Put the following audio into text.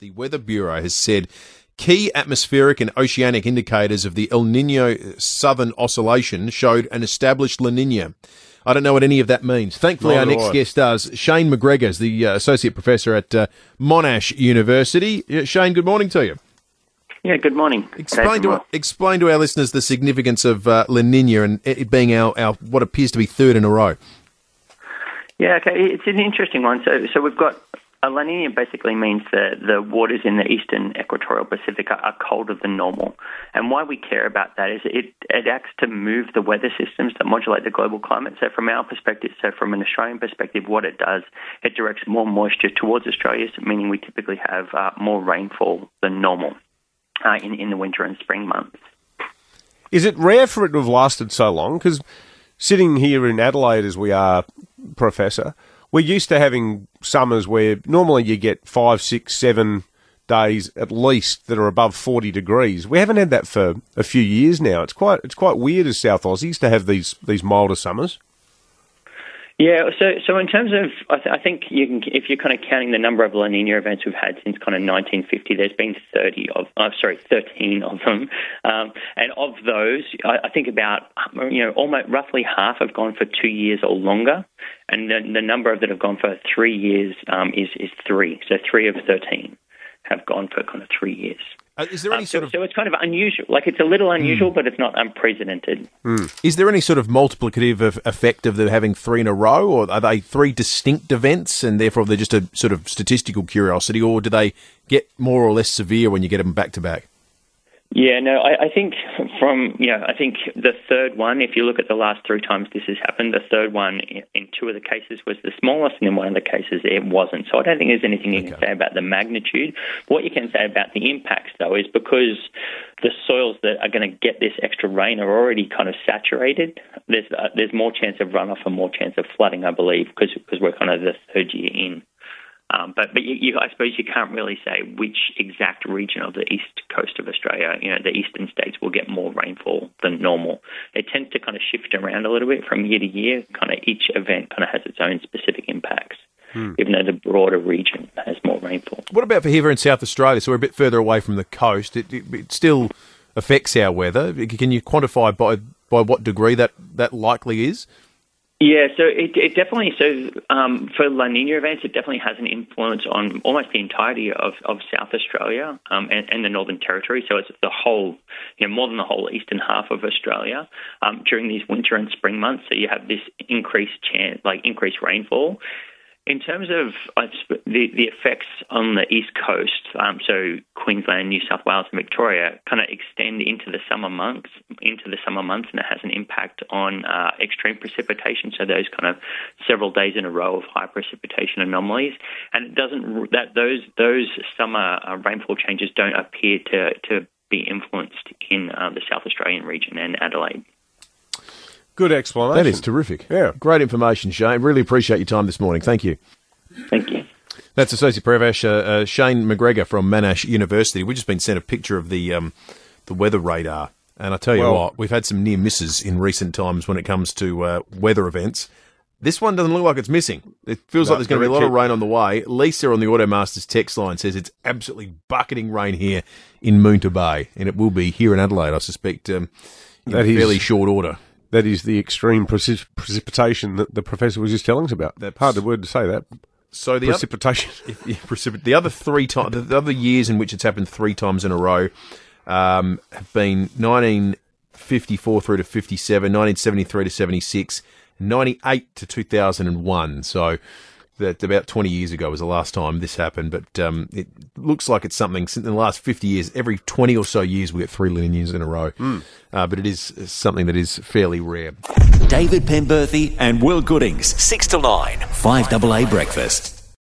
The Weather Bureau has said key atmospheric and oceanic indicators of the El Nino Southern Oscillation showed an established La Nina. I don't know what any of that means. Thankfully, our next guest does. Shayne McGregor is the uh, associate professor at uh, Monash University. Uh, Shayne, good morning to you. Yeah, good morning. Explain to, explain to our listeners the significance of uh, La Nina and it being our, our what appears to be third in a row. Yeah, okay, it's an interesting one. So, so we've got a La Nina basically means that the waters in the eastern equatorial Pacific are, are, colder than normal. And why we care about that is it, it acts to move the weather systems that modulate the global climate. So, from our perspective, so from an Australian perspective, what it does, it directs more moisture towards Australia, meaning we typically have uh, more rainfall than normal uh, in, in the winter and spring months. Is it rare for it to have lasted so long? Because sitting here in Adelaide as we are, Professor, we're used to having summers where normally you get five, six, seven days at least that are above 40 degrees. We haven't had that for a few years now. It's quite it's quite weird as South Aussies to have these these milder summers. Yeah, so so in terms of, I, th- I, think you can, if you're kind of counting the number of La Nina events we've had since kind of 1950, there's been 30 of, uh, sorry, 13 of them, um, and of those, I, I, think about, you know, almost roughly half have gone for two years or longer, and the, the number of that have gone for three years um, is is three, so three of 13 have gone for kind of three years. Uh, is there any um, sort so, of so it's kind of unusual? Like it's a little unusual, mm. but it's not unprecedented. Mm. Is there any sort of multiplicative of effect of them having three in a row, or are they three distinct events, and therefore they're just a sort of statistical curiosity, or do they get more or less severe when you get them back to back? Yeah, no, I, I, think from, you know, I think the third one, if you look at the last three times this has happened, the third one in, in two of the cases was the smallest, and in one of the cases it wasn't. So I don't think there's anything you okay. can say about the magnitude. What you can say about the impacts, though, is because the soils that are going to get this extra rain are already kind of saturated, there's, uh, there's more chance of runoff and more chance of flooding, I believe, because because we're kind of the third year in. Um, but but you, you, I suppose you can't really say which exact region of the east coast of Australia, you know, the eastern states will get more rainfall than normal. It tends to kind of shift around a little bit from year to year. Kind of each event kind of has its own specific impacts. Hmm. Even though the broader region has more rainfall. What about for here in South Australia? So we're a bit further away from the coast. It, it, it still affects our weather. Can you quantify by by what degree that, that likely is? Yeah, so it, it definitely so um, for La Nina events, it definitely has an influence on almost the entirety of, of South Australia um, and, and, the Northern Territory. So it's the whole, you know, more than the whole eastern half of Australia um, during these winter and spring months. So you have this increased chance, like increased rainfall, in terms of the, the effects on the east coast, um, so Queensland, New South Wales, and Victoria, kind of extend into the summer months, into the summer months, and it has an impact on uh, extreme precipitation. So those kind of several days in a row of high precipitation anomalies, and it doesn't that those those summer uh, rainfall changes don't appear to to be influenced in uh, the South Australian region and Adelaide. Good explanation. That is terrific. Yeah. Great information, Shayne. Really appreciate your time this morning. Thank you. Thank you. That's Associate Professor uh, Shayne McGregor from Monash University. We've just been sent a picture of the um, the weather radar, and I tell you well, what, we've had some near misses in recent times when it comes to uh, weather events. This one doesn't look like it's missing. It feels no, like there's going to be a lot of rain on the way. Lisa on the Automasters text line says it's absolutely bucketing rain here in Moonta Bay, and it will be here in Adelaide, I suspect, um, in that fairly is, short order that is the extreme precip- precipitation that the professor was just telling us about. That's hard word to say that. So the precipitation. Other, if, yeah, precip- the other three times, the other years in which it's happened three times in a row, um, have been 1954 through to 57, 1973 to 76, 98 to 2001. So that about 20 years ago was the last time this happened, but um, it looks like it's something in the last 50 years. Every 20 or so years, we get three La Ninas in a row. Mm. Uh, but it is something that is fairly rare. David Penberthy and Will Goodings, 6 to 9, 5AA Breakfast.